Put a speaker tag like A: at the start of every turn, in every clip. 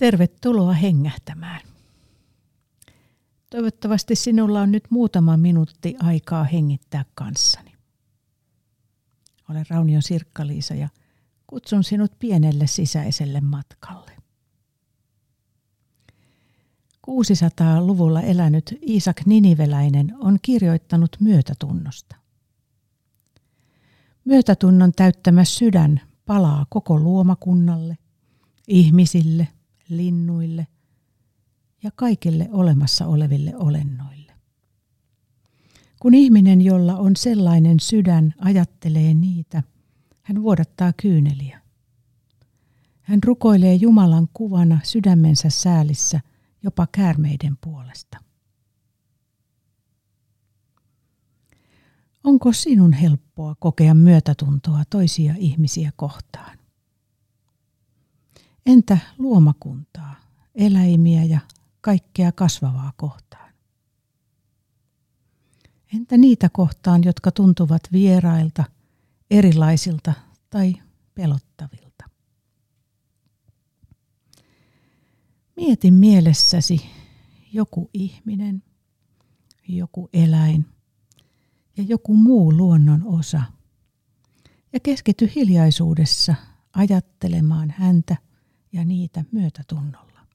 A: Tervetuloa hengähtämään. Toivottavasti sinulla on nyt muutama minuutti aikaa hengittää kanssani. Olen Raunion Sirkka-Liisa ja kutsun sinut pienelle sisäiselle matkalle. 600-luvulla elänyt Iisak Niniveläinen on kirjoittanut myötätunnosta. Myötätunnon täyttämä sydän palaa koko luomakunnalle, ihmisille – linnuille ja kaikille olemassa oleville olennoille. Kun ihminen, jolla on sellainen sydän, ajattelee niitä, hän vuodattaa kyyneliä. Hän rukoilee Jumalan kuvana sydämensä säälissä jopa käärmeiden puolesta. Onko sinun helppoa kokea myötätuntoa toisia ihmisiä kohtaan? Entä luomakuntaa, eläimiä ja kaikkea kasvavaa kohtaan? Entä niitä kohtaan, jotka tuntuvat vierailta, erilaisilta tai pelottavilta? Mieti mielessäsi joku ihminen, joku eläin ja joku muu luonnon osa ja keskity hiljaisuudessa ajattelemaan häntä – ja niitä myötätunnolla.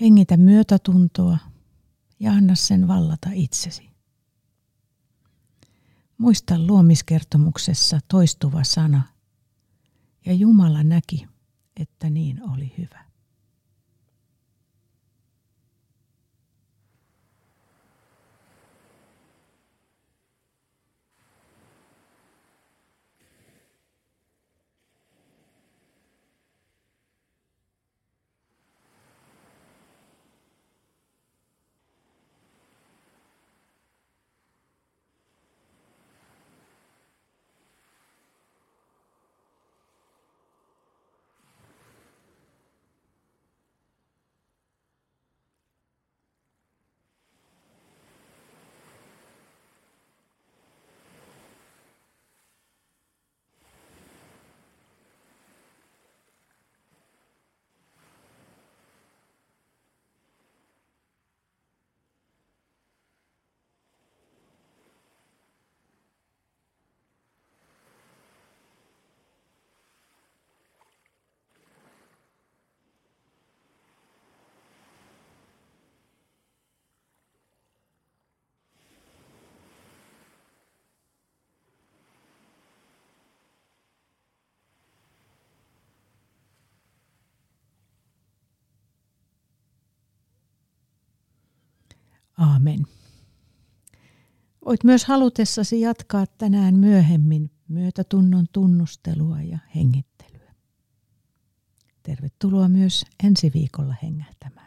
A: Hengitä myötätuntoa ja anna sen vallata itsesi. Muista luomiskertomuksessa toistuva sana, ja Jumala näki, että niin oli hyvä. Aamen. Voit myös halutessasi jatkaa tänään myöhemmin myötätunnon tunnustelua ja hengittelyä. Tervetuloa myös ensi viikolla hengähtämään.